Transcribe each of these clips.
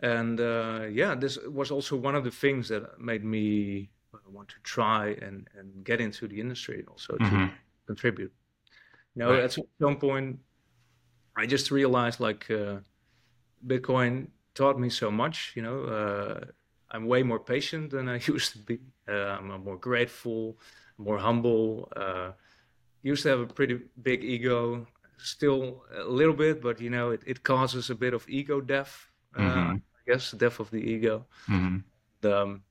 and uh, yeah, this was also one of the things that made me want to try and, and get into the industry also mm-hmm. to contribute. You know, right. at some point, I just realized like uh, Bitcoin taught me so much. You know, uh, I'm way more patient than I used to be. Uh, I'm more grateful, more humble. Uh, used to have a pretty big ego, still a little bit, but you know, it, it causes a bit of ego death. Uh, mm-hmm. I guess death of the ego. Mm-hmm. Um,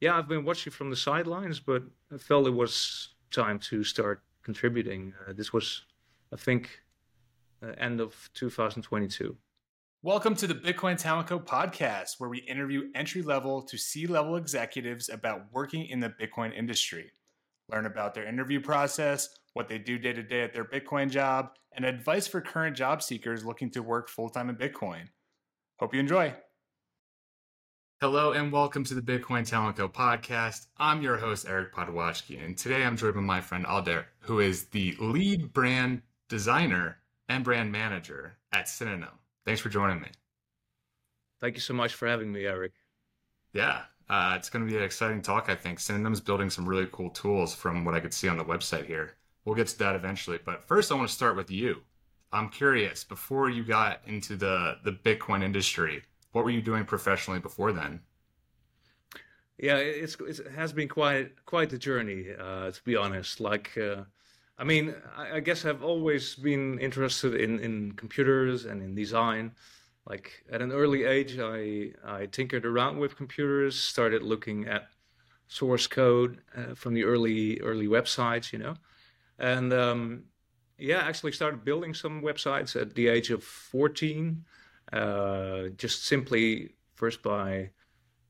yeah, I've been watching from the sidelines, but I felt it was time to start contributing. Uh, this was, I think, uh, end of 2022. Welcome to the Bitcoin Talent Co podcast, where we interview entry level to C level executives about working in the Bitcoin industry. Learn about their interview process, what they do day to day at their Bitcoin job, and advice for current job seekers looking to work full time in Bitcoin. Hope you enjoy. Hello and welcome to the Bitcoin Talent Co podcast. I'm your host, Eric Podwojski, and today I'm joined by my friend Aldert, who is the lead brand designer and brand manager at Synonym. Thanks for joining me. Thank you so much for having me, Eric. Yeah, uh, it's going to be an exciting talk, I think. Synonym's building some really cool tools from what I could see on the website here. We'll get to that eventually. But first, I want to start with you. I'm curious, before you got into the, the Bitcoin industry, what were you doing professionally before then? Yeah, it's, it has been quite quite a journey, uh, to be honest. Like, uh, I mean, I, I, guess I've always been interested in, in computers and in design. Like at an early age, I I tinkered around with computers, started looking at source code uh, from the early early websites, you know, and um, yeah, actually started building some websites at the age of 14 uh, just simply first by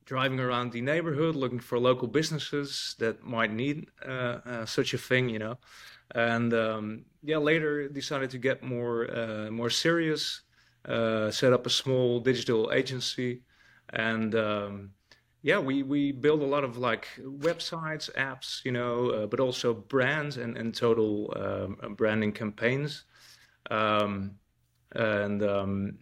driving around the neighborhood looking for local businesses that might need uh, uh, such a thing, you know. And um, yeah, later decided to get more uh, more serious, uh, set up a small digital agency, and um, yeah, we we build a lot of like websites, apps, you know, but also brands and and total um, branding campaigns. Um, and um,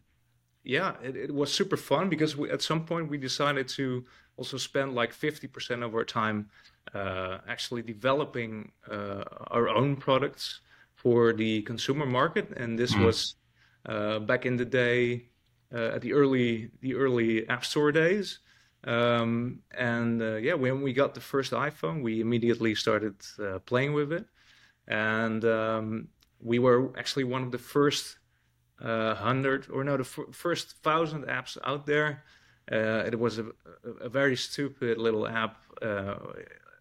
yeah, it, it, was super fun because we, at some point we decided to also spend like 50% of our time uh, actually developing uh, our own products for the consumer market. And this mm. was uh, back in the day uh, at the early the early App Store days. Um, and uh, yeah, when we got the first iPhone, we immediately started uh, playing with it, and um, we were actually one of the first uh, hundred or no, the f- first thousand apps out there. Uh, it was a, a, very stupid little app, uh,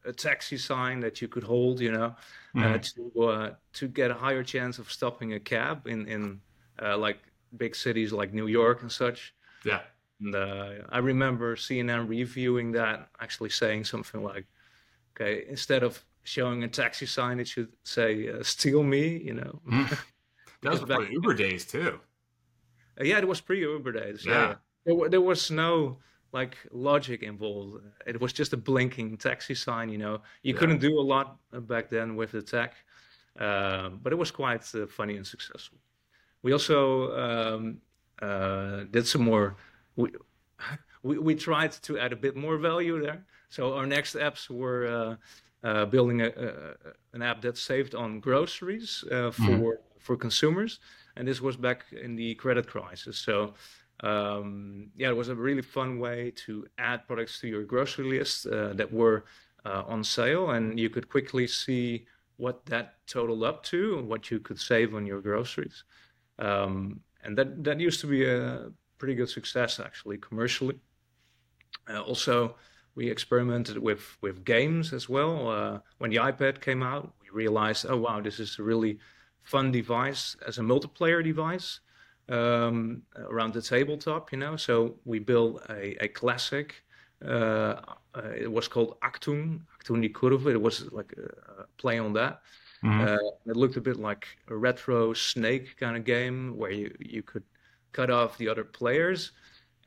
a taxi sign that you could hold, you know, mm to uh, to get a higher chance of stopping a cab in in uh, like big cities like New York and such. Yeah. And I remember CNN reviewing that, actually saying something like, "Okay, instead of showing a taxi sign, it should say "Steal me," you know. Mm. That was before Uber days too. Uh, yeah, it was pre-Uber days. Yeah, yeah. There, there, was no like logic involved. It was just a blinking taxi sign. You know, you yeah. couldn't do a lot back then with the tech, uh, but it was quite uh, funny and successful. We also um, uh, did some more. We, we, we tried to add a bit more value there. So our next apps were uh, building a, a, an app that saved on groceries uh, for mm for consumers, and this was back in the credit crisis. So um, yeah, it was a really fun way to add products to your grocery list uh, that were uh, on sale, and you could quickly see what that totaled up to and what you could save on your groceries. Um, and that that used to be a pretty good success actually commercially. Uh, also, we experimented with with games as well. Uh, when the iPad came out, we realized, oh wow, this is a really fun device as a multiplayer device um, around the tabletop, you know. So we built a, a classic. Uh, uh, it was called Achtung die Kurve. It was like a, a play on that. Mm-hmm. Uh, it looked a bit like a retro snake kind of game where you, you could cut off the other players.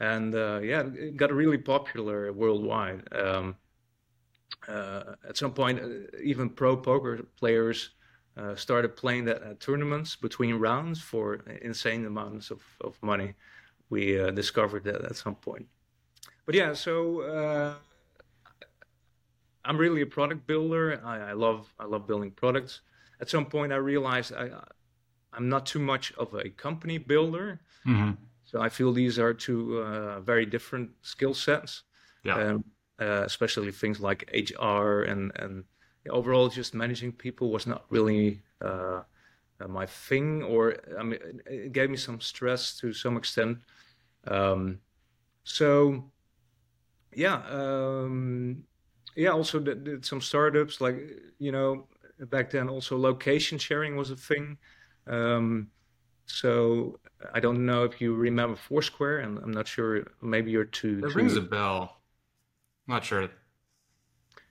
And uh, yeah, it got really popular worldwide. Um, uh, at some point, uh, even pro poker players uh, started playing that at tournaments between rounds for insane amounts of, of money. we uh, discovered that at some point. But yeah, so uh, I'm really a product builder. I, I, love I love building products. At some point, I realized I I'm not too much of a company builder. Mm-hmm. So I feel these are two uh, very different skill sets. Yeah. Um, uh, especially things like HR and and overall just managing people was not really uh, uh, my thing, or I mean, it gave me some stress to some extent. Um, so yeah, um, yeah. Also did, did, some startups like you know back then. Also location sharing was a thing. Um, so I don't know if you remember Foursquare, and I'm not sure. Maybe you're too. It rings a bell. I'm not sure.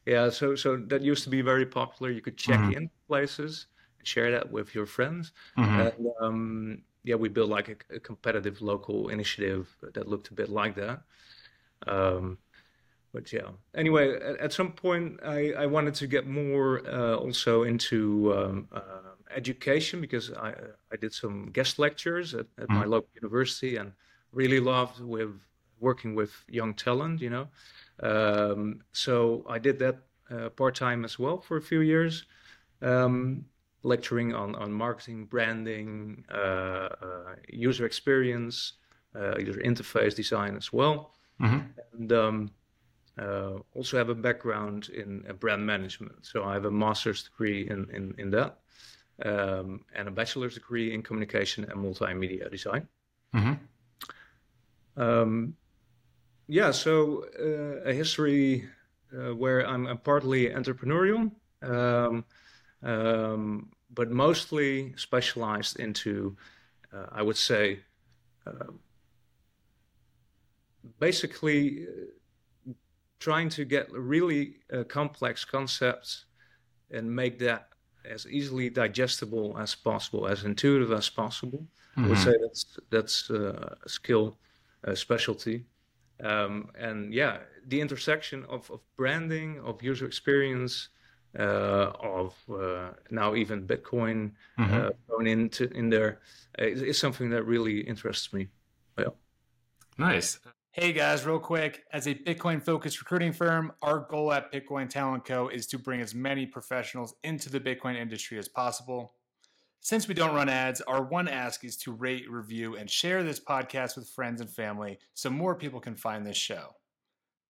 Yeah, so so that used to be very popular. You could check mm-hmm. in places, and share that with your friends, mm-hmm. and um, yeah, we built like a, a, competitive local initiative that looked a bit like that. Um, but yeah, anyway, at, at, some point I, I wanted to get more uh, also into um, uh, education because I I did some guest lectures at, at mm-hmm. my local university and really loved with working with young talent, you know. Um, so I did that uh, part time as well for a few years, um, lecturing on, on marketing, branding, uh, uh, user experience, uh, user interface design as well. Mm-hmm. And um, uh, also have a background in uh, brand management. So I have a master's degree in, in, in that um, and a bachelor's degree in communication and multimedia design. Mm-hmm. Um, yeah, so uh, a history uh, where I'm, I'm, partly entrepreneurial, um, um, but mostly specialized into, uh, I would say, uh, basically trying to get really uh, complex concepts and make that as easily digestible as possible, as intuitive as possible. Mm-hmm. I would mm-hmm. say that's that's a skill, a specialty. Um, and yeah, the intersection of, of branding, of user experience, uh, of uh, now even Bitcoin mm-hmm. uh, thrown into in there is, is, something that really interests me. Yeah. Nice. Hey guys, real quick. As a Bitcoin focused recruiting firm, our goal at Bitcoin Talent Co. is to bring as many professionals into the Bitcoin industry as possible. Since we don't run ads, our one ask is to rate, review, and share this podcast with friends and family so more people can find this show.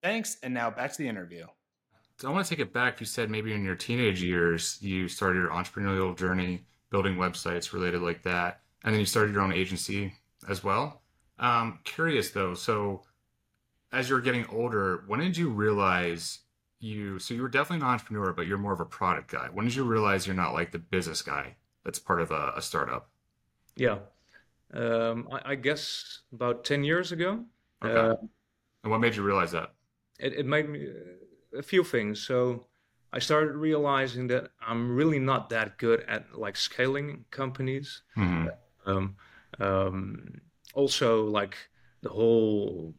Thanks, and now back to the interview. So I want to take it back. You said maybe in your teenage years you started your entrepreneurial journey, building websites related like that, and then you started your own agency as well. Um, curious though, so as you're getting older, when did you realize you? So you were definitely an entrepreneur, but you're more of a product guy. When did you realize you're not like the business guy? that's part of a, a startup? Yeah, um, I, I, guess about ten years ago. Okay. Uh, and what made you realize that? It, it made me a few things. So I started realizing that I'm really not that good at like scaling companies. Mm-hmm. Um, um, also, like the whole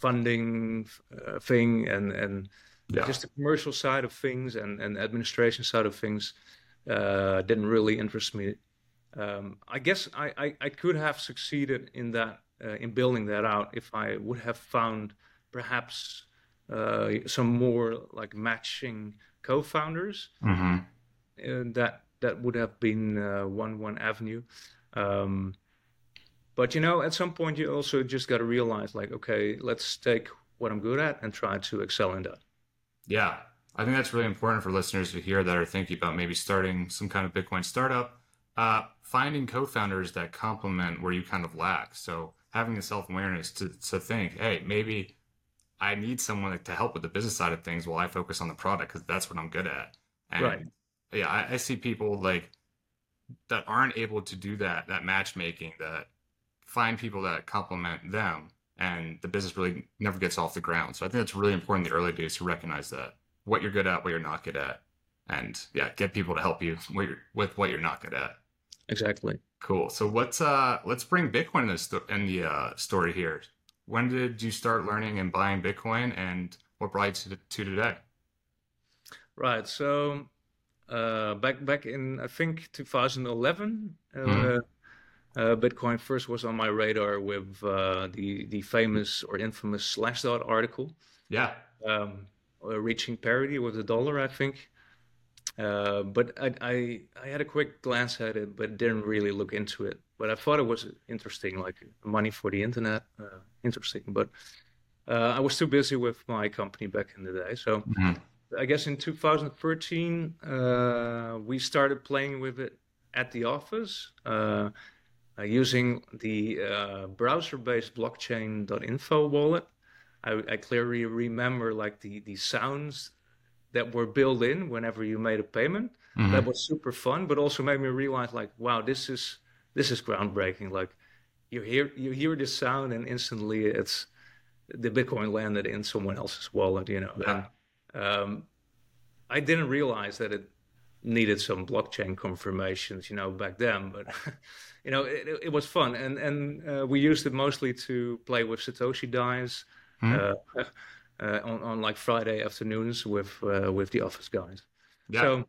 funding uh, thing and and yeah. just the commercial side of things and and administration side of things uh, didn't really interest me. Um, I guess I, I, I, could have succeeded in that uh, in building that out if I would have found perhaps uh, some more like matching co-founders. Mm-hmm. that that would have been uh, one one avenue. Um, but you know, at some point, you also just got to realize, like, okay, let's take what I'm good at and try to excel in that. Yeah, I think that's really important for listeners to hear that are thinking about maybe starting some kind of Bitcoin startup. Uh, finding co-founders that complement where you kind of lack. So having the self-awareness to, to think, hey, maybe I need someone to help with the business side of things while I focus on the product because that's what I'm good at. And right. yeah, I, I see people like that aren't able to do that, that matchmaking, that find people that complement them and the business really never gets off the ground. So I think it's really important in the early days to recognize that what you're good at, what you're not good at, and yeah, get people to help you with what you're not good at. Exactly. Cool. So let's uh let's bring Bitcoin in the sto- in the uh, story here. When did you start learning and buying Bitcoin, and what brought you to, to today? Right. So uh, back back in I think 2011, uh, mm-hmm. Uh, Bitcoin first was on my radar with uh, the the famous or infamous Slashdot article. Yeah. Um, uh, reaching parity with the dollar, I think. Uh, but I, I, I had a quick glance at it, but didn't really look into it. But I thought it was interesting, like money for the internet, uh, interesting. But uh, I was too busy with my company back in the day, so mm-hmm. I guess in 2013 uh, we started playing with it at the office uh, using the browser-based blockchain.info wallet. I, I clearly remember like the the sounds that were built in whenever you made a payment. Mm-hmm. That was super fun, but also made me realize like, wow, this is this is groundbreaking. Like you hear you hear this sound and instantly it's the Bitcoin landed in someone else's wallet, you know. Yeah. And um, I didn't realize that it needed some blockchain confirmations, you know, back then. But you know, it, it was fun, and and uh, we used it mostly to play with Satoshi dice. Mm-hmm. Uh, uh, on, on like Friday afternoons with uh, with the office guys. Yeah. So,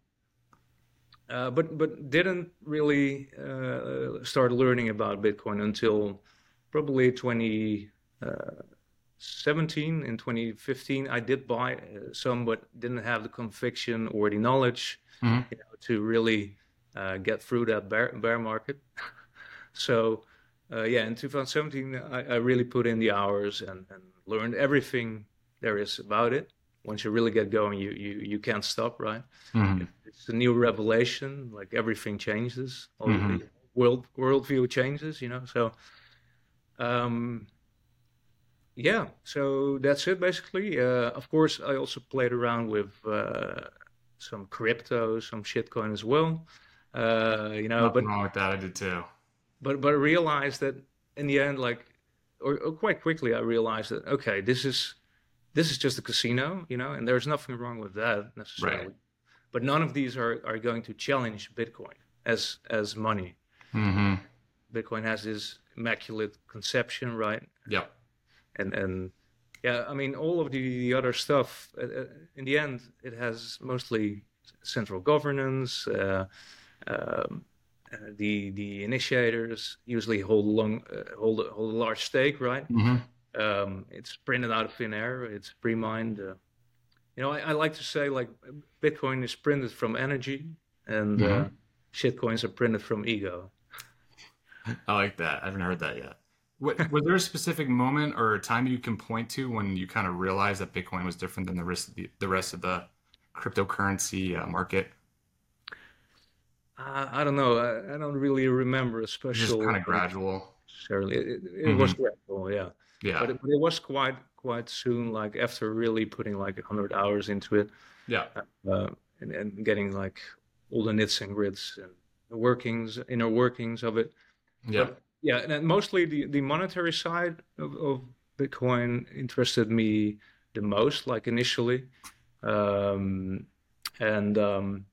uh, but but didn't really uh, start learning about Bitcoin until probably 2017 in 2015. I did buy uh, some, but didn't have the conviction or the knowledge mm-hmm. you know, to really uh, get through that bear, bear market. so. yeah, in 2017, I, I, really put in the hours and, and learned everything there is about it. Once you really get going, you you you can't stop, right? Mm-hmm. It's a new revelation. Like everything changes. All mm-hmm. the world worldview changes. You know, so. Um, yeah, so that's it basically. Uh, of course, I also played around with uh, some crypto, some shitcoin as well. Uh, you know, Nothing but wrong with that. I did too. But but I realized that in the end, like, or, or, quite quickly, I realized that okay, this is this is just a casino, you know, and there's nothing wrong with that necessarily. Right. But none of these are, are going to challenge Bitcoin as as money. Mm-hmm. Bitcoin has this immaculate conception, right? Yeah. And and yeah, I mean, all of the, the other stuff. Uh, uh in the end, it has mostly central governance. Uh, um, uh, the the initiators usually hold long uh, hold hold a large stake, right? Mm-hmm. Um, it's printed out of thin air. It's pre-mined. Uh, you know, I, I, like to say like Bitcoin is printed from energy, and uh, mm-hmm. uh, shitcoins are printed from ego. I like that. I haven't heard that yet. What, was there a specific moment or a time you can point to when you kind of realized that Bitcoin was different than the rest of the, the rest of the cryptocurrency uh, market? Uh, I don't know. I, I, don't really remember a special. Just kind of gradual. Necessarily, it, it mm-hmm. was gradual. Yeah. Yeah. But it, but it, was quite quite soon, like after really putting like hundred hours into it. Yeah. Uh, and, and getting like all the nits and grits and the workings, inner workings of it. Yeah. But, yeah, and mostly the, the monetary side of, of Bitcoin interested me the most, like initially. Um, and um,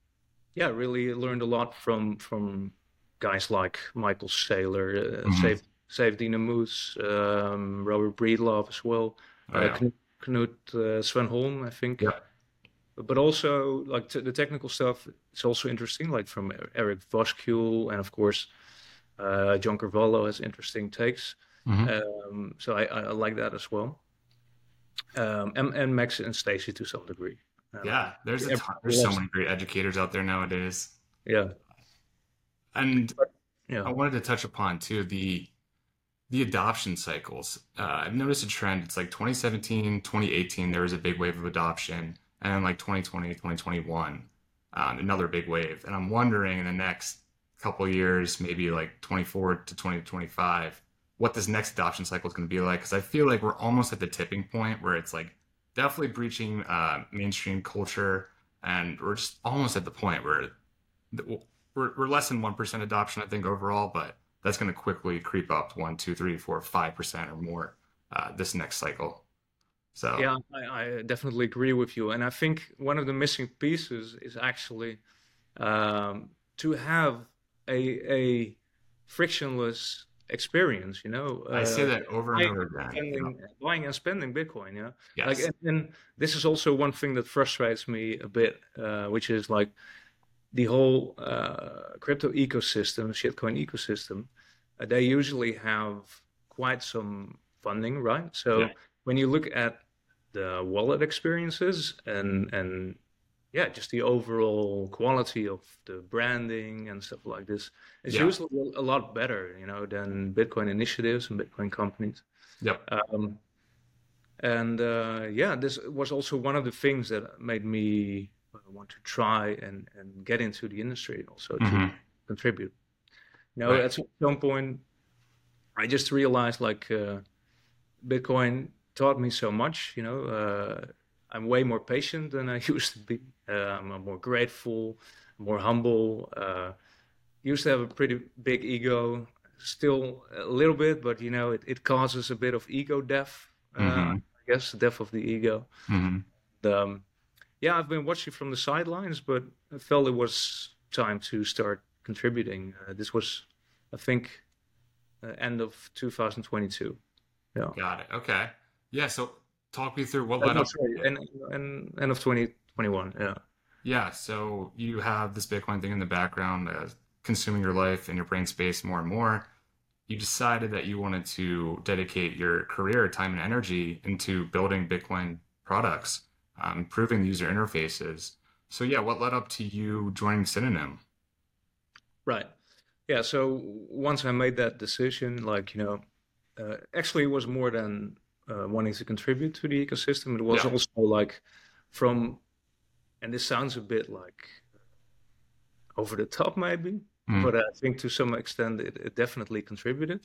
yeah, really learned a lot from from guys like Michael Saylor, uh, mm-hmm. Saifedean Ammous, um, Robert Breedlove as well, oh, yeah. uh, Knut uh, Svanholm, I think. Yeah. But also, like t- the technical stuff, it's also interesting, like from Eric Voskuil, and of course, uh, John Carvalho has interesting takes. Mm-hmm. Um, so I, I, like that as well. Um, and, and Max and Stacy to some degree. Um, yeah, there's a ton, there's so many great educators out there nowadays. Yeah, and yeah. I wanted to touch upon too the the adoption cycles. Uh, I've noticed a trend. It's like 2017, 2018, there was a big wave of adoption. And then like 2020, 2021, um, another big wave. And I'm wondering in the next couple years, maybe like 24 to 2025, what this next adoption cycle is going to be like. Because I feel like we're almost at the tipping point where it's like definitely breaching uh, mainstream culture. And we're just almost at the point where we're, we're less than 1% adoption, I think, overall. But that's going to quickly creep up one, two, three, four, five percent or more uh, this next cycle. So yeah, I, I, definitely agree with you, and I think one of the missing pieces is actually um, to have a a frictionless experience. You know, I uh, say that over and over again. Spending, Buying and spending Bitcoin. Yeah, yes. like and, and, this is also one thing that frustrates me a bit, uh, which is like the whole uh, crypto ecosystem, shitcoin ecosystem, uh, they usually have quite some funding, right? So yeah. when you look at the wallet experiences and and yeah, just the overall quality of the branding and stuff like this is yeah. usually a lot better, you know, than Bitcoin initiatives and Bitcoin companies. Yeah. Um, and uh, yeah, this was also one of the things that made me uh, want to try and, and get into the industry, also mm-hmm. to contribute. You know, right. at some point, I just realized like uh, Bitcoin taught me so much. You know, uh, I'm way more patient than I used to be. Uh, I'm more grateful, more humble. Uh, used to have a pretty big ego, still a little bit, but you know, it, it causes a bit of ego death. Uh, mm-hmm. I guess death of the ego. Mm-hmm. Um, yeah, I've been watching from the sidelines, but I felt it was time to start contributing. Uh, this was, I think, uh, end of 2022. Yeah. Got it. Okay. Yeah. So talk me through what led up. End, end, end of 2021. Yeah. Yeah. So you have this Bitcoin thing in the background uh, consuming your life and your brain space more and more. You decided that you wanted to dedicate your career, time, and energy into building Bitcoin products, um, improving the user interfaces. So, yeah, what led up to you joining Synonym? Right. Yeah. So once I made that decision, like, you know, uh, actually it was more than uh, wanting to contribute to the ecosystem. It was yeah. also like from, and this sounds a bit like over the top maybe, mm. but I think to some extent it, it definitely contributed,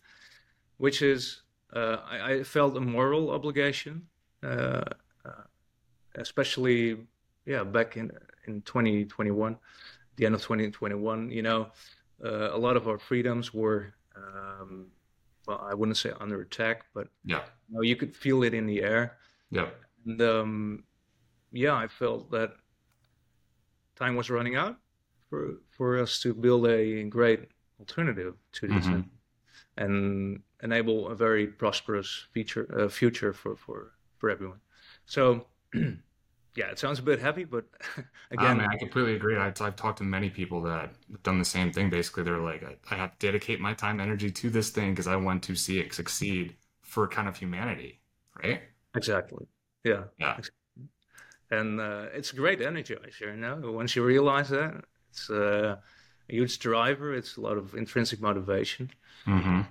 which is uh, I, I, felt a moral obligation, uh, uh especially yeah back in in 2021, the end of 2021. You know, uh, a lot of our freedoms were. Um, well, I wouldn't say under attack, but yeah, you, know, you could feel it in the air. Yeah. And um, yeah, I felt that time was running out for for us to build a great alternative to this mm-hmm. and, enable a very prosperous future uh, future for for for everyone. So. yeah, it sounds a bit heavy, but again, I completely agree. I've, I've, talked to many people that have done the same thing. Basically, they're like, I, I have to dedicate my time, energy to this thing because I want to see it succeed for kind of humanity, right? Exactly. Yeah. Yeah. And uh, it's a great energizer, you know. Once you realize that, it's uh, a huge driver. It's a lot of intrinsic motivation. Mm-hmm.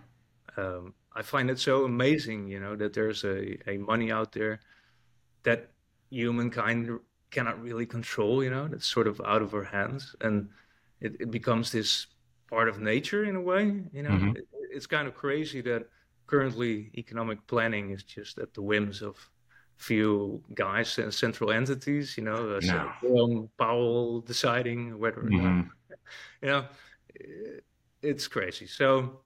Um, I find it so amazing, you know, that there's a, a money out there that humankind cannot really control, you know, that's sort of out of our hands. And it, it becomes this part of nature in a way, you know. Mm-hmm. It, it's kind of crazy that currently economic planning is just at the whims of few guys and central entities, you know, uh, no. Jerome Powell deciding whether mm-hmm. you know, it's crazy. So,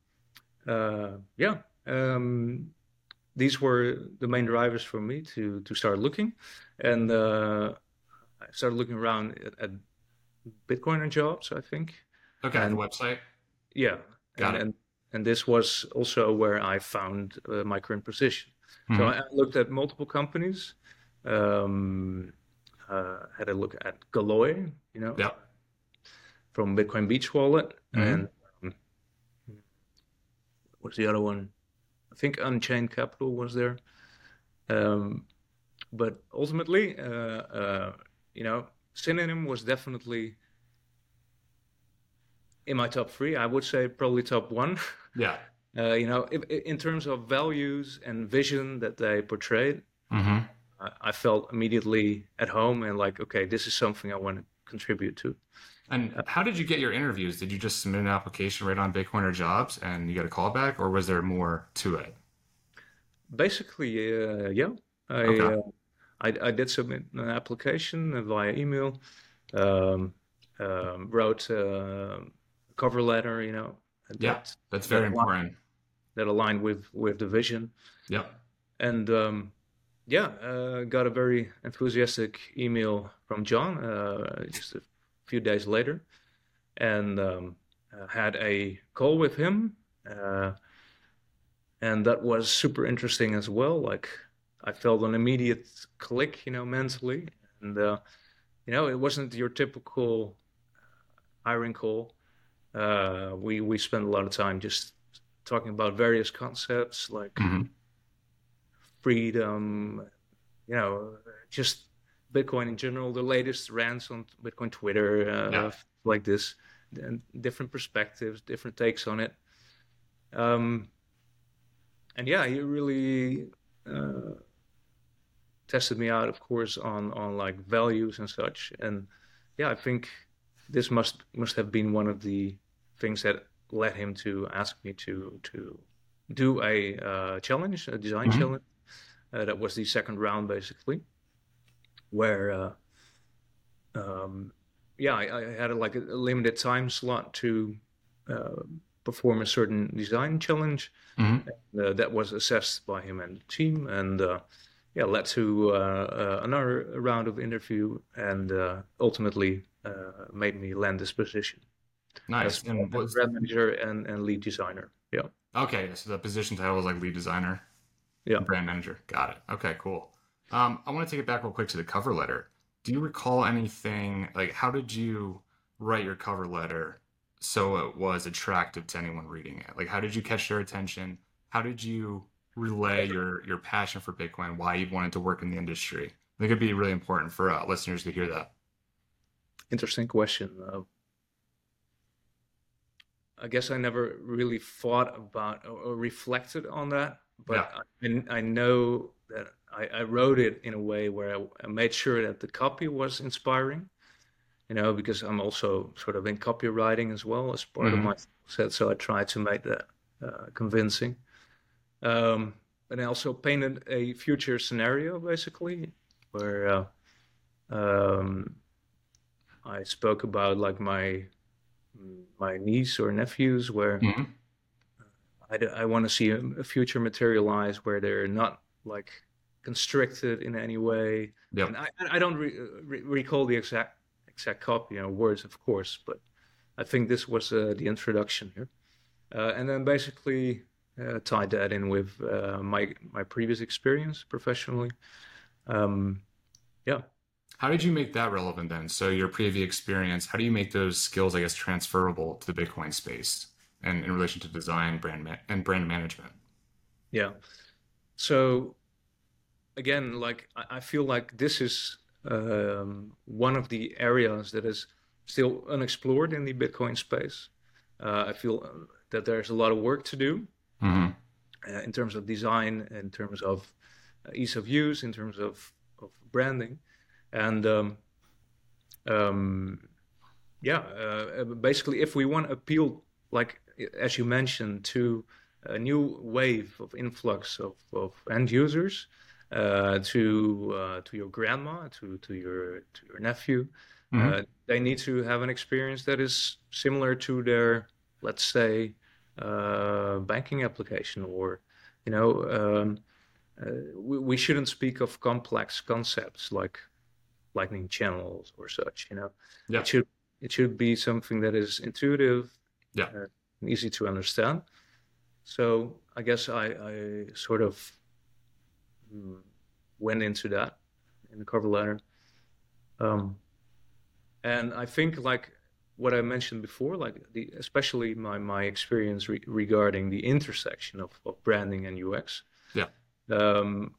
uh, yeah, um, these were the main drivers for me to to start looking, and uh, I started looking around at, at Bitcoiner jobs. I think. Okay, and, the website. Yeah, got and, it. And, and this was also where I found uh, my current position. Mm-hmm. So I looked at multiple companies. Um, uh, had a look at Galoy, you know, yeah. from Bitcoin Beach Wallet, mm-hmm. and um, what's the other one? I think Unchained Capital was there. Um, but ultimately, uh, uh, you know, Synonym was definitely in my top three. I would say probably top one. Yeah. Uh, you know, if, in terms of values and vision that they portrayed, mm-hmm. I, I, felt immediately at home and like, okay, this is something I want to contribute to. And how did you get your interviews? Did you just submit an application right on Bitcoiner Jobs and you got a call back, or was there more to it? Basically, uh, yeah. I, okay. uh, I, I did submit an application via email, um, um, wrote a cover letter, you know. That, yeah, that's very that important. Aligned, that aligned with with the vision. Yeah. And um, yeah, uh, got a very enthusiastic email from John uh, just a few days later, and um, uh, had a call with him, uh, and that was super interesting as well. Like I felt an immediate click, you know, mentally, and uh, you know, it wasn't your typical hiring call. Uh, we we spent a lot of time just talking about various concepts like hmm freedom, you know, just Bitcoin in general, the latest rants on Bitcoin Twitter, uh, Yeah. like this, and different perspectives, different takes on it. Um, and yeah, he really uh, tested me out, of course, on on like values and such. And yeah, I think this must must have been one of the things that led him to ask me to to do a uh, challenge, a design Mhm. challenge. Uh, that was the second round, basically, where uh, um, yeah, I, I had a, like a limited time slot to uh, perform a certain design challenge. hmm Uh, that was assessed by him and the team, and uh, yeah, led to uh, uh, another round of interview, and uh, ultimately uh, made me land this position Nice. as And brand manager and, and lead designer. Yeah, okay. So the position title was like lead designer. Yeah. Brand manager. Got it. Okay. Cool. Um, I want to take it back real quick to the cover letter. Do you recall anything like how did you write your cover letter so it was attractive to anyone reading it? Like how did you catch their attention? How did you relay your your passion for Bitcoin? Why you wanted to work in the industry? I think it'd be really important for uh, listeners to hear that. interesting question. Uh, I guess I never really thought about or, or reflected on that, but I, I know that I, I wrote it in a way where I, I made sure that the copy was inspiring. You know, because I'm also sort of in copywriting as well as part of Mhm. my set, so I tried to make that uh, convincing. Um, and I also painted a future scenario basically where uh, um, I spoke about like my my niece or nephews where Mhm. I, d- I want to see a, a future materialize where they're not like constricted in any way. Yep. And I, I don't re- re- recall the exact exact copy, you know, words of course, but I think this was uh, the introduction here, uh, and then basically uh, tied that in with uh, my my previous experience professionally. Um, yeah. How did you make that relevant then? So your previous experience, how do you make those skills, I guess, transferable to the Bitcoin space and in relation to design, brand ma- and brand management? Yeah. So again, like I I feel like this is um, one of the areas that is still unexplored in the Bitcoin space. Uh, I feel uh, that there's a lot of work to do hmm uh, in terms of design, in terms of uh, ease of use, in terms of, of branding, and um, um, yeah, uh, basically, if we want to appeal, like as you mentioned, to a new wave of influx of, of end users, uh, to uh, to your grandma, to to your to your nephew, Mhm. uh, they need to have an experience that is similar to their, let's say, uh, banking application, or you know, um, uh, we, we shouldn't speak of complex concepts like lightning channels or such. You know, Yeah. it should it should be something that is intuitive, Yeah. uh, and easy to understand. So I guess I, I sort of went into that in the cover letter. Um, and I think like what I mentioned before, like the especially my my experience re- regarding the intersection of, of branding and UX. Yeah. Um,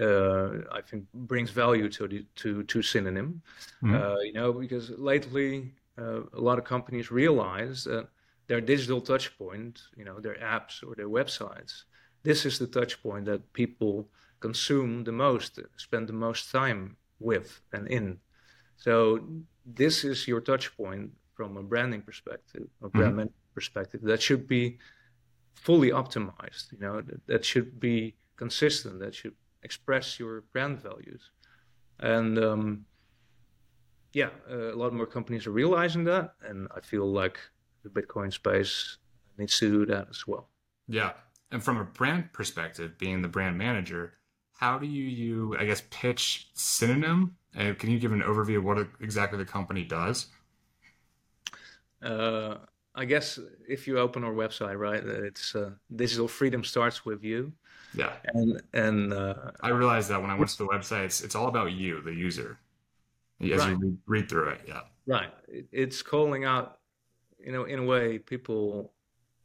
uh, I think brings value to the to to Synonym. Mhm. Uh, you know, because lately uh, a lot of companies realize that their digital touchpoint, you know, their apps or their websites, this is the touchpoint that people consume the most, spend the most time with and in. So this is your touch point from a branding perspective, a brand management perspective that should be fully optimized. You know, that, that should be consistent. That should express your brand values. And um, yeah, uh, a lot more companies are realizing that, and I feel like the Bitcoin space needs to do that as well. Yeah. And from a brand perspective, being the brand manager, how do you, you I guess, pitch Synonym? And can you give an overview of what exactly the company does? Uh, I guess if you open our website, right, it's uh, digital freedom starts with you, Yeah. and and uh, I realized that when I went to the website, it's, it's all about you, the user, as you read, read through it. Yeah. right, it's calling out, you know, in a way, people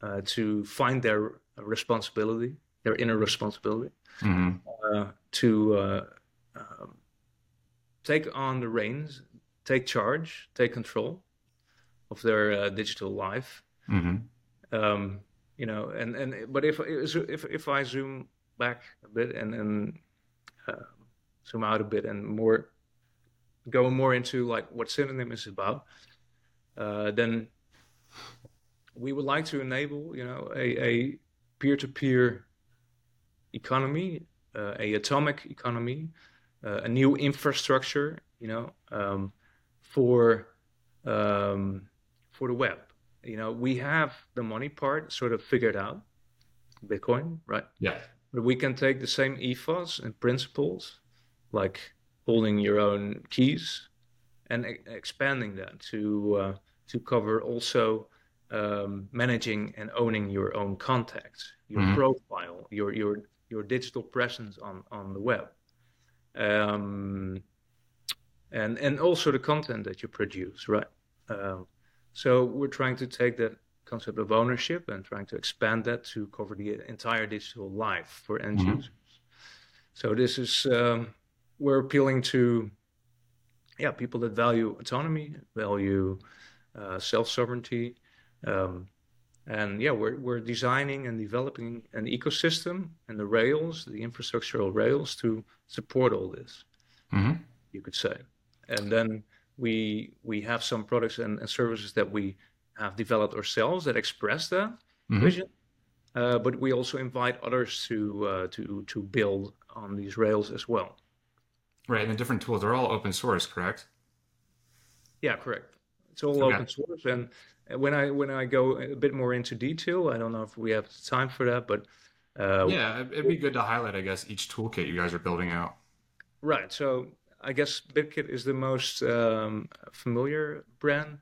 uh, to find their responsibility, their inner responsibility, mm-hmm. Uh, to uh, um, take on the reins, take charge, take control of their uh, digital life. Mm-hmm. Um, you know, and and but if if if I zoom back a bit and and uh, zoom out a bit and more go more into like what Synonym is about, uh, then we would like to enable, you know, a, a peer-to-peer economy, a atomic economy, uh, a new infrastructure, you know, um, for um, for the web. You know, we have the money part sort of figured out, Bitcoin, right? Yeah. But we can take the same ethos and principles, like holding your own keys, and e- expanding that to uh, to cover also um, managing and owning your own contacts, your mm-hmm. profile, your your your digital presence on on the web, um, and and also the content that you produce, right? Uh, so we're trying to take that concept of ownership and trying to expand that to cover the entire digital life for end mm-hmm. users. So this is um, we're appealing to yeah people that value autonomy, value uh, self sovereignty, um, and yeah, we're, we're designing and developing an ecosystem and the rails, the infrastructural rails to support all this, mm-hmm. you could say. And then we we have some products and, and, services that we have developed ourselves that express that mm-hmm. vision. Uh, but we also invite others to uh, to to build on these rails as well. Right, and the different tools are all open source, correct? Yeah, correct. It's all okay. open source, and when I when I go a bit more into detail, I don't know if we have time for that, but uh, yeah, it'd be good to highlight, I guess, each toolkit you guys are building out. Right. So I guess BitKit is the most um, familiar brand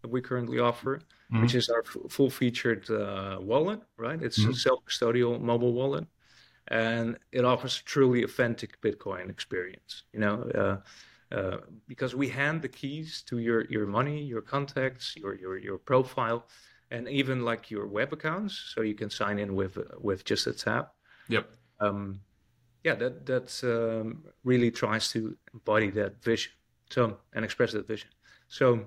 that we currently offer, mm-hmm. which is our f- full-featured uh, wallet. Right. It's mm-hmm. a self-custodial mobile wallet, and it offers a truly authentic Bitcoin experience. You know. Uh, uh, because we hand the keys to your your money, your contacts, your your your profile, and even like your web accounts, so you can sign in with with just a tap. Yep. Um, yeah, that that um, really tries to embody that vision, so and express that vision. So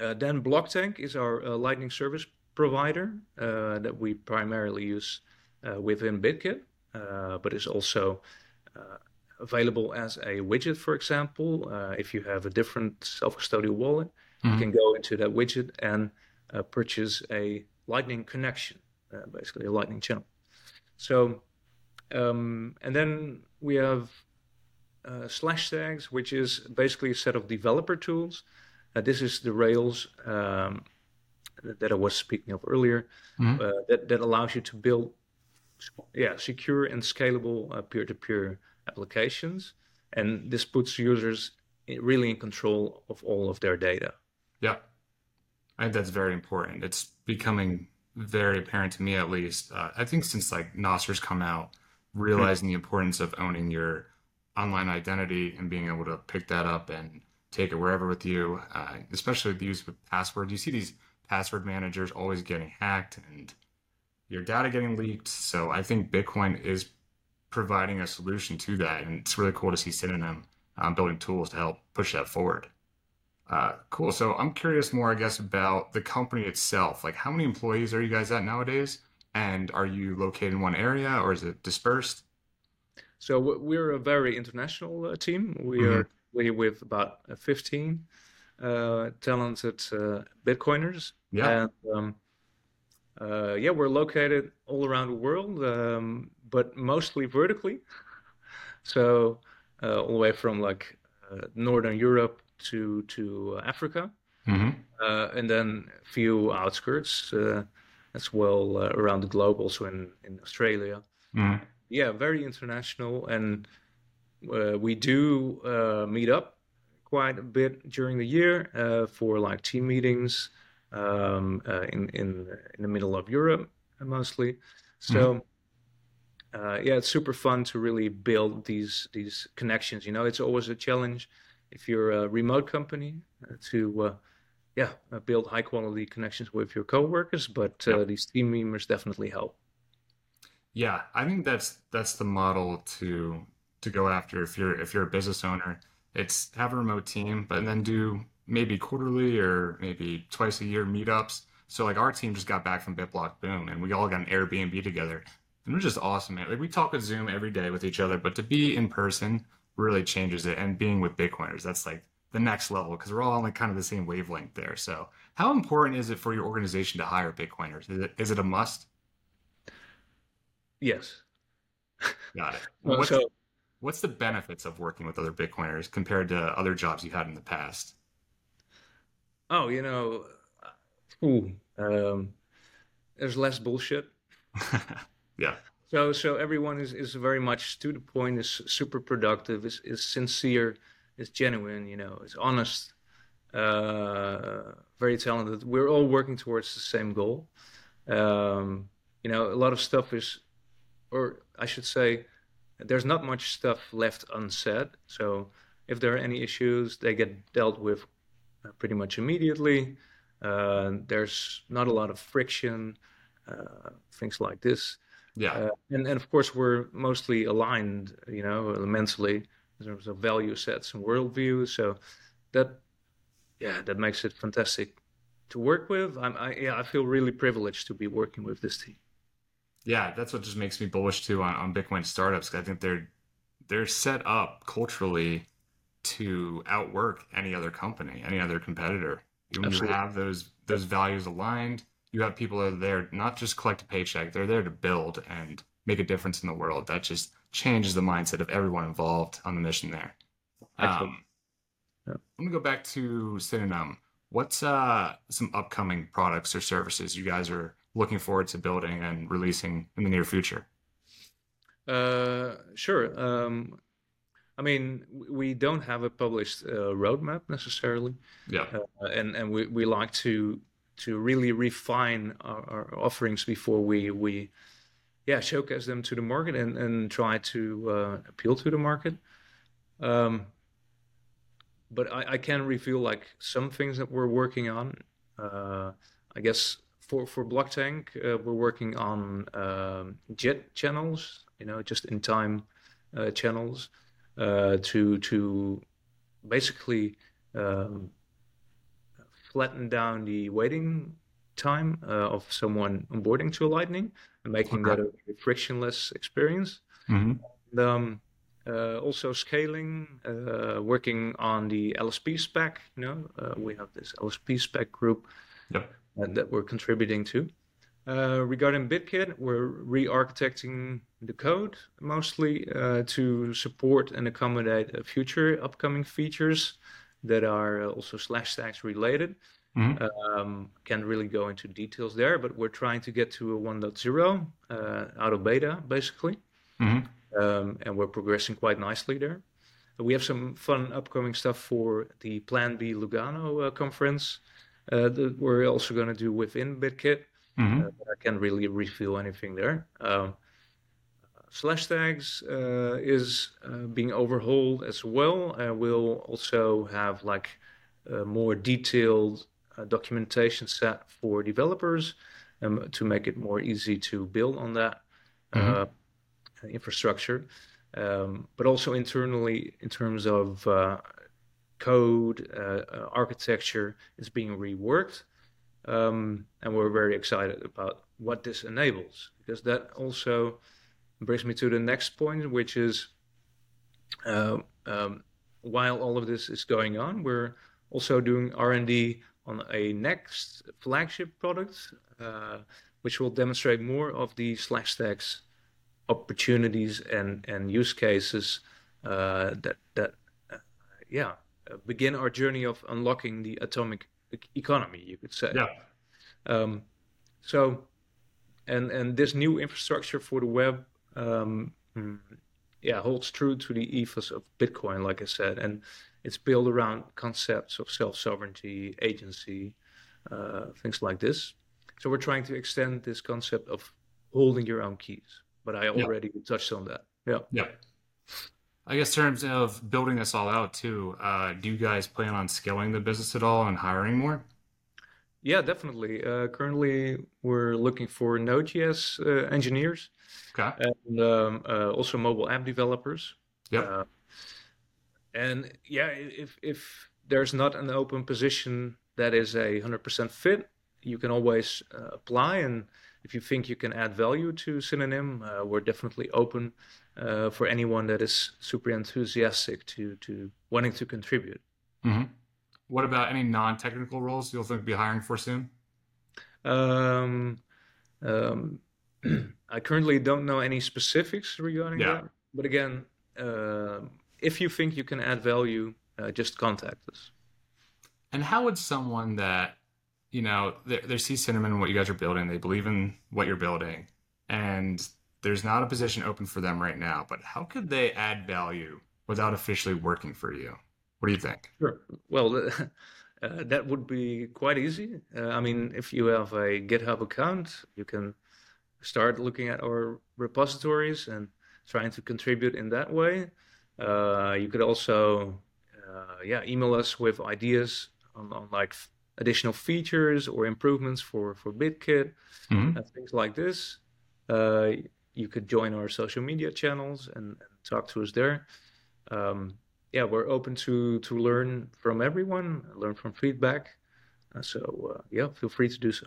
uh, then Blocktank is our uh, Lightning service provider uh, that we primarily use uh, within BitKit, but is also available as a widget, for example. Uh, if you have a different self-custodial wallet, mm-hmm. you can go into that widget and uh, purchase a Lightning connection, uh, basically a Lightning channel. So, um, and then we have uh, Slashtags, which is basically a set of developer tools. Uh, this is the Rails um, that I was speaking of earlier, mm-hmm. Uh, that, that allows you to build yeah, secure and scalable peer-to-peer applications, and this puts users really in control of all of their data. Yeah, I think that's very important. It's becoming very apparent to me, at least. Uh, I think since like Nostr's come out, realizing mm-hmm. the importance of owning your online identity and being able to pick that up and take it wherever with you, uh, especially with the use with passwords. You see these password managers always getting hacked and your data getting leaked. So I think Bitcoin is providing a solution to that. And it's really cool to see Synonym um, building tools to help push that forward. Uh, cool. So I'm curious more, I guess, about the company itself. Like, how many employees are you guys at nowadays? And are you located in one area or is it dispersed? So we're a very international uh, team. We mm-hmm. are we with about uh, 15 uh, talented uh, Bitcoiners. Yeah. And, um, uh, yeah, we're located all around the world. Um, but mostly vertically. So uh, all the way from like uh, northern Europe to to Africa, mm-hmm. uh, and then a few outskirts uh, as well uh, around the globe, also in in Australia. Mm-hmm. Yeah, very international, and uh, we do meet up quite a bit during the year for like team meetings um, in in in the middle of Europe mostly. So. Mm-hmm uh, yeah, it's super fun to really build these these connections. You know, it's always a challenge if you're a remote company uh, to uh, yeah, uh, build high quality connections with your coworkers. But uh, these team members definitely help. Yeah, I think that's that's the model to to go after if you're if you're a business owner. It's have a remote team, but then do maybe quarterly or maybe twice a year meetups. So like our team just got back from BitBlockBoom, and we all got an Airbnb together, and it was just awesome, man. Like we talk with Zoom every day with each other, but to be in person really changes it. And being with Bitcoiners, that's like the next level because we're all on like kind of the same wavelength there. So how important is it for your organization to hire Bitcoiners? Is it is it a must? Yes. Got it. Well, What's so what's the benefits of working with other Bitcoiners compared to other jobs you had in the past? Oh, you know, um, there's less bullshit. Yeah. So so everyone is is very much to the point, is super productive, is is sincere, is genuine, you know, is honest, uh, very talented. We're all working towards the same goal. Um, you know, a lot of stuff is, or I should say, there's not much stuff left unsaid. So if there are any issues, they get dealt with pretty much immediately. Uh, there's not a lot of friction, uh, things like this. Yeah. Uh, and, and of course, we're mostly aligned, you know, mentally in terms of value sets and worldview. So that, yeah, that makes it fantastic to work with. I'm, I, yeah, I feel really privileged to be working with this team. Yeah, that's what just makes me bullish too on, on Bitcoin startups. I think they're they're set up culturally to outwork any other company, any other competitor. When you have those those values aligned, you have people that are there not just collect a paycheck, they're there to build and make a difference in the world. That just changes the mindset of everyone involved on the mission there. Excellent. Um, Yeah. I'm gonna go back to Synonym. What's uh, some upcoming products or services you guys are looking forward to building and releasing in the near future? Uh, sure. Um, I mean, we don't have a published uh, roadmap necessarily, Yeah. uh, and and we, we like to to really refine our, our offerings before we we yeah showcase them to the market and and try to uh, appeal to the market. Um, but I, I can reveal like some things that we're working on. Uh, I guess for for Blocktank, uh, we're working on um, JIT channels, you know, just in time uh, channels to to basically um, flatten down the waiting time uh, of someone onboarding to Lightning and making Okay. that a frictionless experience. hmm And, um, uh, also scaling, uh, working on the LSP spec. You know, uh, we have this LSP spec group Yep. uh, that we're contributing to. Uh, regarding BitKit, we're re-architecting the code mostly uh, to support and accommodate uh, future upcoming features that are uh, also Slashtags related. hmm Um, can't really go into details there, but we're trying to get to a 1.0 uh, out of beta, basically hmm um, and we're progressing quite nicely there. We have some fun upcoming stuff for the Plan B Lugano uh, conference uh, that we're also going to do within BitKit. Hmm Uh, I can't really reveal anything there. Um, Slashtags uh, is uh, being overhauled as well. Uh, we'll also have like a more detailed uh, documentation set for developers um, to make it more easy to build on that uh, infrastructure. Um, but also internally, in terms of uh, code, uh, uh, architecture, is being reworked. Um, and we're very excited about what this enables because that also brings me to the next point, which is uh, um, while all of this is going on, we're also doing R&D on a next flagship product, uh, which will demonstrate more of the Slashtags opportunities and, and use cases uh, that that uh, yeah begin our journey of unlocking the atomic economy, you could say. Yeah. Um, so, and and this new infrastructure for the web, um, mm, yeah, holds true to the ethos of Bitcoin, like I said, and it's built around concepts of self sovereignty, agency, uh, things like this. So we're trying to extend this concept of holding your own keys. But I Yeah. already touched on that. Yeah. Yeah. I guess in terms of building this all out too, uh, do you guys plan on scaling the business at all and hiring more? Yeah, definitely. Uh, currently, we're looking for Node.js uh, engineers Okay. and um, uh, also mobile app developers. Yep. Uh, and yeah, if if there's not an open position that is a hundred percent fit, you can always uh, apply. And if you think you can add value to Synonym, uh, we're definitely open uh, for anyone that is super enthusiastic to to wanting to contribute. hmm What about any non-technical roles you'll think be hiring for soon? Um, um, I currently don't know any specifics regarding Yeah. that, but again, uh, if you think you can add value, uh, just contact us. And how would someone that, you know, they, they see Synonym and what you guys are building, they believe in what you're building, and there's not a position open for them right now, but how could they add value without officially working for you? What do you think? Sure. Well, uh, that would be quite easy. Uh, I mean, if you have a GitHub account, you can start looking at our repositories and trying to contribute in that way. Uh, you could also, uh, yeah, email us with ideas on, on like f- additional features or improvements for for BitKit Mhm. and things like this. Uh, you could join our social media channels and, and talk to us there. Um, yeah, we're open to to learn from everyone, learn from feedback. Uh, so uh, yeah, feel free to do so.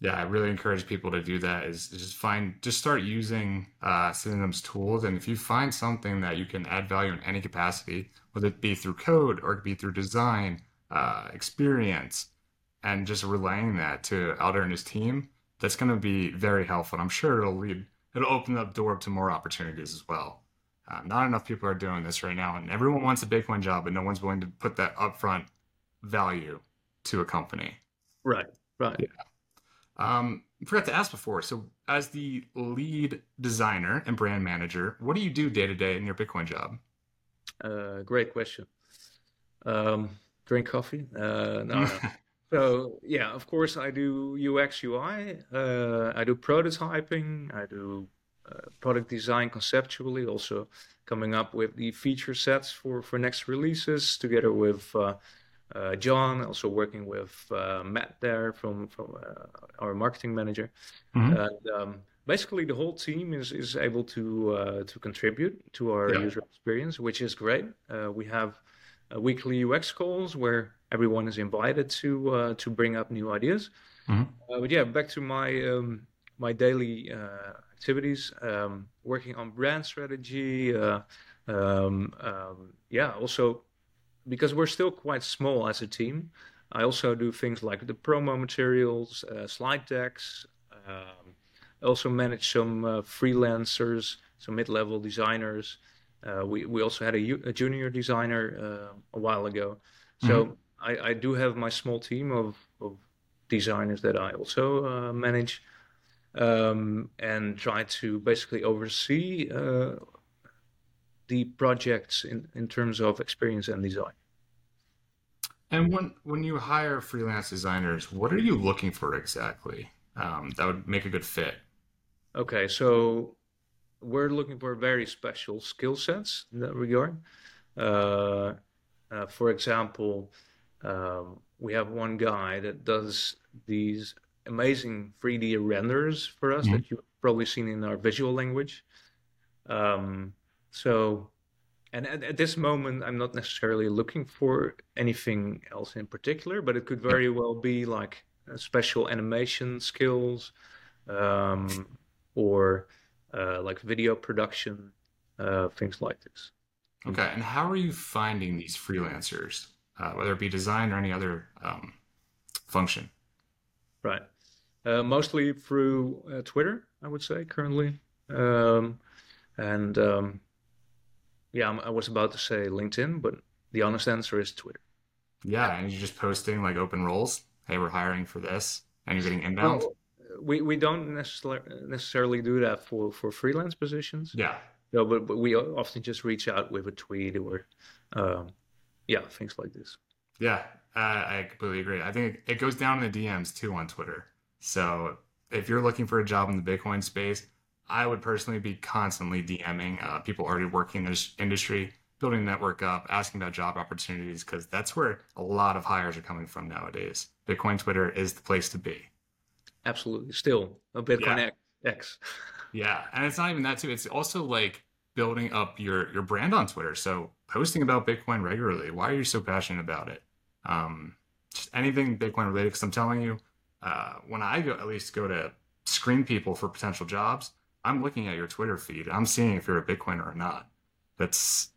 Yeah, I really encourage people to do that. Is just find, just start using uh, Synonyms tools, and if you find something that you can add value in any capacity, whether it be through code or it be through design, uh, experience, and just relaying that to Aldert and his team, that's going to be very helpful. And I'm sure it'll lead, it'll open up the door to more opportunities as well. Uh, not enough people are doing this right now, and everyone wants a Bitcoin job, but no one's willing to put that upfront value to a company. Right, right. Yeah. Um, I forgot to ask before. So, as the lead designer and brand manager, what do you do day to day in your Bitcoin job? Uh, great question. Um, drink coffee? Uh, no, no. So yeah, of course I do UX UI. Uh, I do prototyping. I do uh, product design conceptually. Also coming up with the feature sets for for next releases together with uh, uh, John. Also working with uh, Matt there from from uh, our marketing manager. Mhm. And um, basically the whole team is is able to uh, to contribute to our Yeah. user experience, which is great. Uh, we have uh, weekly UX calls where everyone is invited to uh, to bring up new ideas. Mhm. Uh, but yeah, back to my um, my daily uh, activities, um, working on brand strategy. Uh, um, um, yeah, also because we're still quite small as a team. I also do things like the promo materials, uh, slide decks. Um, I also manage some uh, freelancers, some mid-level designers. Uh, we we also had a, a junior designer uh, a while ago, so I, I do have my small team of, of designers that I also uh, manage um, and try to basically oversee uh, the projects in, in terms of experience and design. And when when you hire freelance designers, what are you looking for exactly um, that would make a good fit? Okay, so we're looking for very special skill sets in that regard. Uh, uh, for example, um, we have one guy that does these amazing 3D renders for us that you've probably seen in our visual language. Um, so, and at, at this moment, I'm not necessarily looking for anything else in particular, but it could very well be like uh, special animation skills, um, or uh, like video production, uh, things like this. Okay, and how are you finding these freelancers, uh, whether it be design or any other um, function? Right. Uh, mostly through uh, Twitter, I would say currently. Um, and um, yeah, I'm- I was about to say LinkedIn, but the honest answer is Twitter. Yeah, and you're just posting like open roles. Hey, we're hiring for this, and you're getting inbound. Well, we we don't necessarily necessarily do that for for freelance positions. Yeah, No, but, but we often just reach out with a tweet or um, yeah, things like this. yeah, uh, I completely agree. I think it goes down in the DMs too on Twitter. So if you're looking for a job in the Bitcoin space, I would personally be constantly DMing uh, people already working in this industry building a network up, asking about job opportunities, because that's where a lot of hires are coming from nowadays. Bitcoin Twitter is the place to be. Absolutely. Still a Bitcoin yeah. X. yeah. And it's not even that too. It's also like building up your your brand on Twitter. So posting about Bitcoin regularly. Why are you so passionate about it? Um, just anything Bitcoin related. Because I'm telling you, uh, when I go at least go to screen people for potential jobs, I'm looking at your Twitter feed. I'm seeing if you're a Bitcoiner or not. That's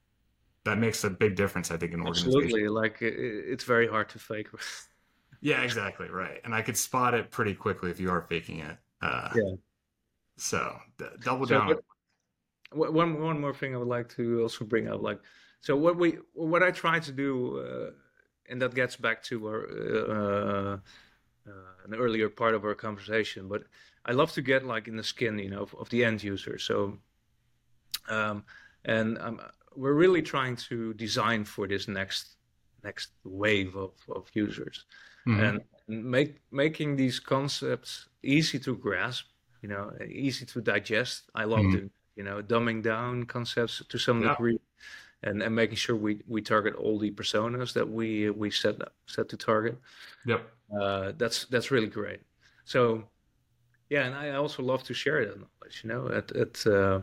that makes a big difference, I think, in organization. Absolutely, like it's very hard to fake. yeah, exactly right, and I could spot it pretty quickly if you are faking it. Uh, yeah. So d- double so, down. One one more thing I would like to also bring up, like, so what we what I try to do, uh, and that gets back to our uh, uh, an earlier part of our conversation, but I love to get like in the skin, you know, of, of the end user. So, um, and um, we're really trying to design for this next next wave of, of users, mm-hmm. and make making these concepts easy to grasp, you know, easy to digest. I love mm-hmm. to, you know, dumbing down concepts to some yeah. degree. And, and making sure we, we target all the personas that we we set set to target. Yep. Uh, that's that's really great. So yeah, and I also love to share that knowledge. You know, at at uh,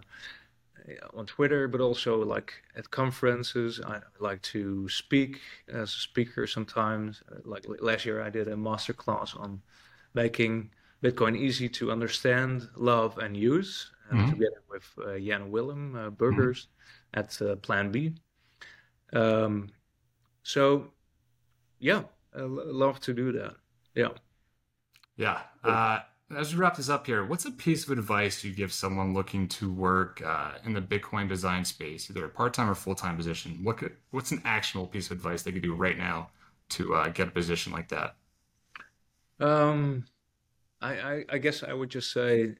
on Twitter, but also like at conferences. I like to speak as a speaker sometimes. Like last year, I did a master class on making Bitcoin easy to understand, love, and use, mm-hmm. together with uh, Jan Willem uh, Burgers mm-hmm. at uh, Plan B. Um, so, yeah, I love to do that. Yeah. Yeah. Uh, as we wrap this up here, what's a piece of advice you give someone looking to work uh, in the Bitcoin design space, either a part-time or full-time position? What could, what's an actionable piece of advice they could do right now to uh, get a position like that? Um, I, I, I guess I would just say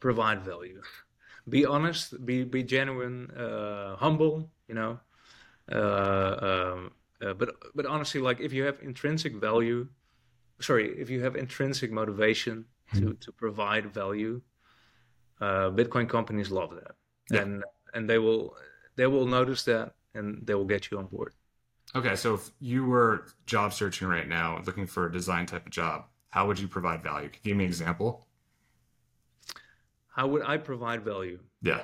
provide value. Be honest. Be be genuine. Uh, humble. You know. Uh, um, uh, but but honestly, like if you have intrinsic value sorry, if you have intrinsic motivation to mm-hmm. to provide value, uh, Bitcoin companies love that, yeah. and and they will they will notice that and they will get you on board. Okay, so if you were job searching right now, looking for a design type of job, how would you provide value? Can you give me an example? How would I provide value? Yeah.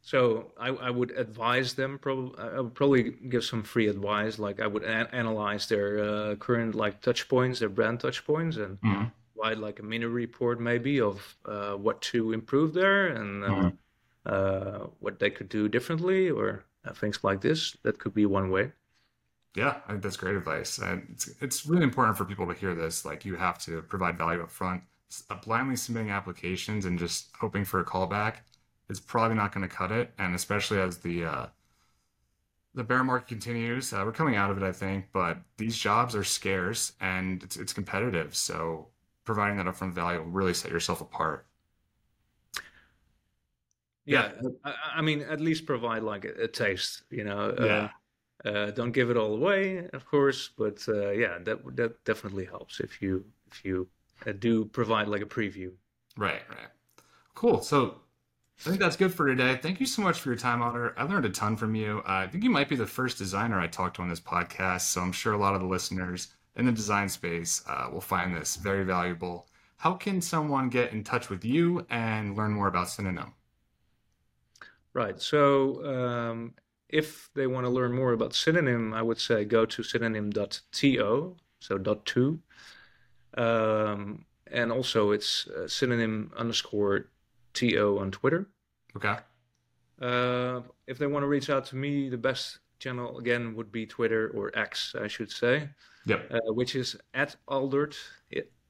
So I, I would advise them. Probably I would probably give some free advice. Like I would analyze their uh, current like touch points, their brand touch points, and mm-hmm. write like a mini report maybe of uh, what to improve there and uh, mm-hmm. Uh, what they could do differently or uh, things like this. That could be one way. Yeah, I think that's great advice. And it's it's really important for people to hear this. Like you have to provide value up front. Blindly submitting applications and just hoping for a callback is probably not going to cut it, and especially as the uh, the bear market continues, uh, we're coming out of it, I think. But these jobs are scarce and it's it's competitive, so providing that upfront value will really set yourself apart. Yeah, I, I mean, at least provide like a, a taste, you know. Uh, yeah. Uh, don't give it all away, of course, but uh, yeah, that that definitely helps if you if you uh, do provide like a preview. Right, right. Cool. So I think that's good for today. Thank you so much for your time, Aldert. I learned a ton from you. Uh, I think you might be the first designer I talked to on this podcast, so I'm sure a lot of the listeners in the design space uh, will find this very valuable. How can someone get in touch with you and learn more about Synonym? Right. So, um, if they want to learn more about Synonym, I would say go to synonym.to, so dot two. Um, and also, it's uh, synonym underscore TO on Twitter. Okay. Uh, if they want to reach out to me, the best channel again would be Twitter or X, I should say. Yep. Uh, which is at Aldert.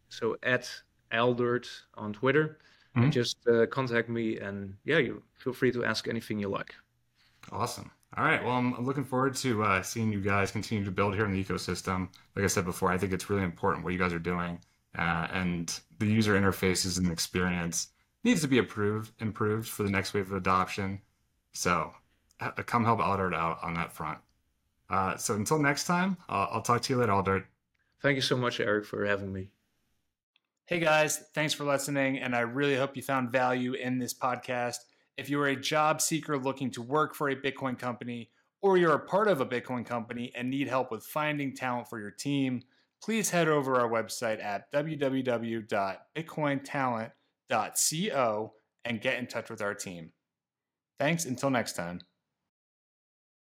So at Aldert on Twitter. Mm-hmm. Just uh, contact me, and yeah, you feel free to ask anything you like. Awesome. All right. Well, I'm looking forward to uh, seeing you guys continue to build here in the ecosystem. Like I said before, I think it's really important what you guys are doing, uh, and the user interfaces and experience needs to be improved improved for the next wave of adoption. So come help Aldert out on that front. Uh, so until next time, uh, I'll talk to you later, Aldert. Thank you so much, Eric, for having me. Hey guys, thanks for listening, and I really hope you found value in this podcast. If you are a job seeker looking to work for a Bitcoin company, or you're a part of a Bitcoin company and need help with finding talent for your team, please head over our website at www.bitcointalent.co and get in touch with our team. Thanks until next time.